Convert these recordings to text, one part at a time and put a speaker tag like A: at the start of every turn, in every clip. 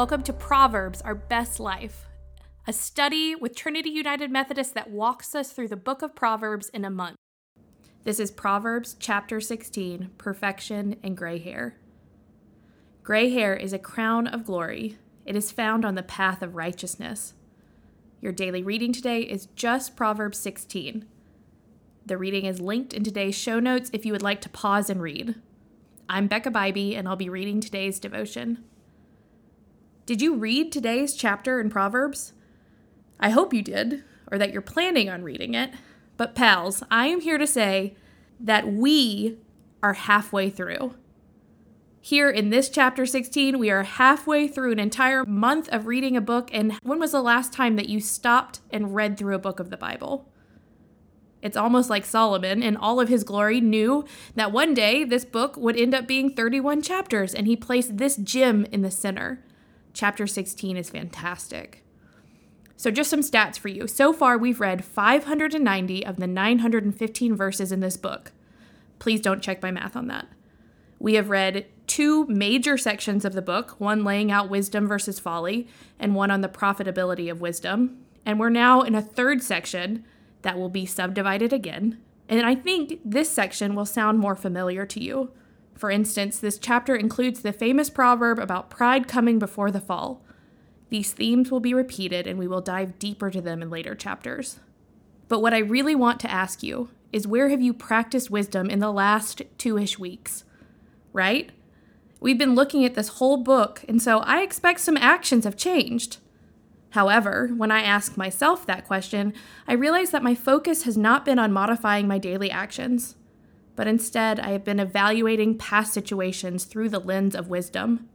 A: Welcome to Proverbs, Our Best Life, a study with Trinity United Methodist that walks us through the book of Proverbs in a month. This is Proverbs chapter 16 Perfection and Gray Hair. Gray hair is a crown of glory, it is found on the path of righteousness. Your daily reading today is just Proverbs 16. The reading is linked in today's show notes if you would like to pause and read. I'm Becca Bibee, and I'll be reading today's devotion. Did you read today's chapter in Proverbs? I hope you did, or that you're planning on reading it. But, pals, I am here to say that we are halfway through. Here in this chapter 16, we are halfway through an entire month of reading a book. And when was the last time that you stopped and read through a book of the Bible? It's almost like Solomon, in all of his glory, knew that one day this book would end up being 31 chapters, and he placed this gem in the center. Chapter 16 is fantastic. So, just some stats for you. So far, we've read 590 of the 915 verses in this book. Please don't check my math on that. We have read two major sections of the book one laying out wisdom versus folly, and one on the profitability of wisdom. And we're now in a third section that will be subdivided again. And I think this section will sound more familiar to you. For instance, this chapter includes the famous proverb about pride coming before the fall. These themes will be repeated, and we will dive deeper to them in later chapters. But what I really want to ask you is where have you practiced wisdom in the last two ish weeks? Right? We've been looking at this whole book, and so I expect some actions have changed. However, when I ask myself that question, I realize that my focus has not been on modifying my daily actions but instead I have been evaluating past situations through the lens of wisdom.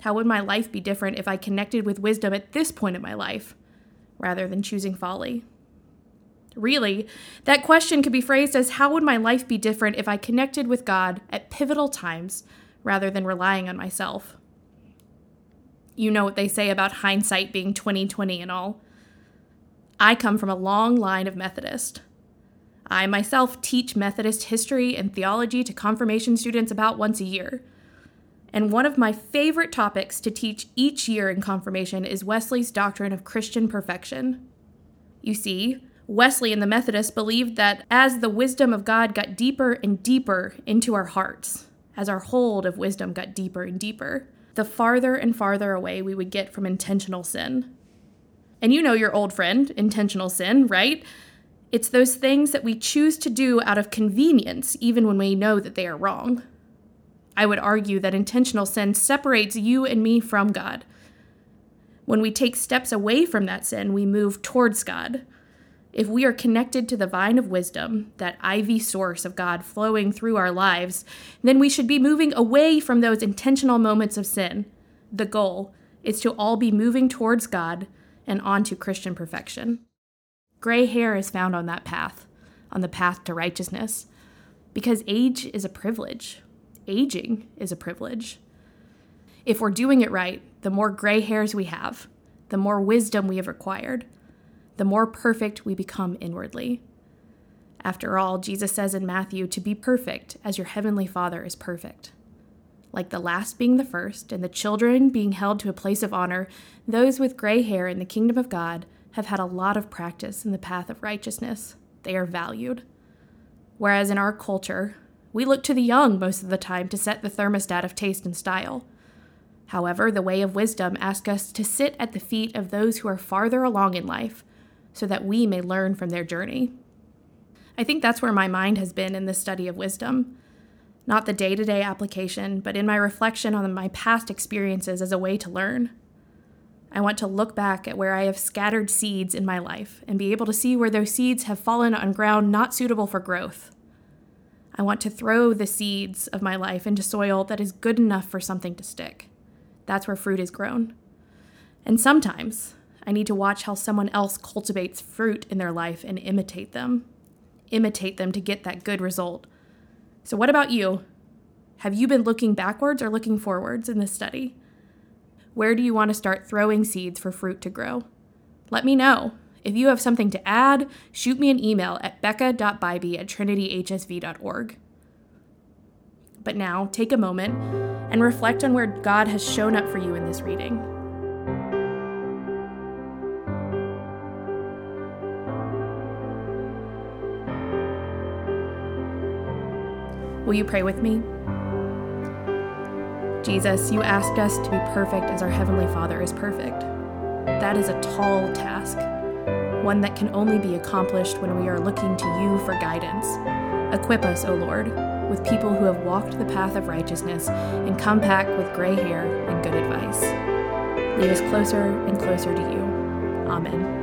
A: How would my life be different if I connected with wisdom at this point in my life, rather than choosing folly? Really, that question could be phrased as How would my life be different if I connected with God at pivotal times rather than relying on myself? You know what they say about hindsight being 2020 and all. I come from a long line of Methodist. I myself teach Methodist history and theology to confirmation students about once a year. And one of my favorite topics to teach each year in confirmation is Wesley's doctrine of Christian perfection. You see, Wesley and the Methodists believed that as the wisdom of God got deeper and deeper into our hearts, as our hold of wisdom got deeper and deeper, the farther and farther away we would get from intentional sin. And you know your old friend, intentional sin, right? It's those things that we choose to do out of convenience, even when we know that they are wrong. I would argue that intentional sin separates you and me from God. When we take steps away from that sin, we move towards God. If we are connected to the vine of wisdom, that ivy source of God flowing through our lives, then we should be moving away from those intentional moments of sin. The goal is to all be moving towards God and onto Christian perfection. Gray hair is found on that path, on the path to righteousness, because age is a privilege. Aging is a privilege. If we're doing it right, the more gray hairs we have, the more wisdom we have acquired, the more perfect we become inwardly. After all, Jesus says in Matthew to be perfect as your heavenly Father is perfect. Like the last being the first, and the children being held to a place of honor, those with gray hair in the kingdom of God have had a lot of practice in the path of righteousness. They are valued. Whereas in our culture, we look to the young most of the time to set the thermostat of taste and style. However, the way of wisdom asks us to sit at the feet of those who are farther along in life so that we may learn from their journey. I think that's where my mind has been in the study of wisdom. Not the day to day application, but in my reflection on my past experiences as a way to learn. I want to look back at where I have scattered seeds in my life and be able to see where those seeds have fallen on ground not suitable for growth. I want to throw the seeds of my life into soil that is good enough for something to stick. That's where fruit is grown. And sometimes I need to watch how someone else cultivates fruit in their life and imitate them. Imitate them to get that good result. So, what about you? Have you been looking backwards or looking forwards in this study? Where do you want to start throwing seeds for fruit to grow? Let me know. If you have something to add, shoot me an email at becca.bibee at trinityhsv.org. But now, take a moment and reflect on where God has shown up for you in this reading. Will you pray with me? Jesus, you asked us to be perfect as our Heavenly Father is perfect. That is a tall task, one that can only be accomplished when we are looking to you for guidance. Equip us, O Lord, with people who have walked the path of righteousness and come back with gray hair and good advice. Lead us closer and closer to you. Amen.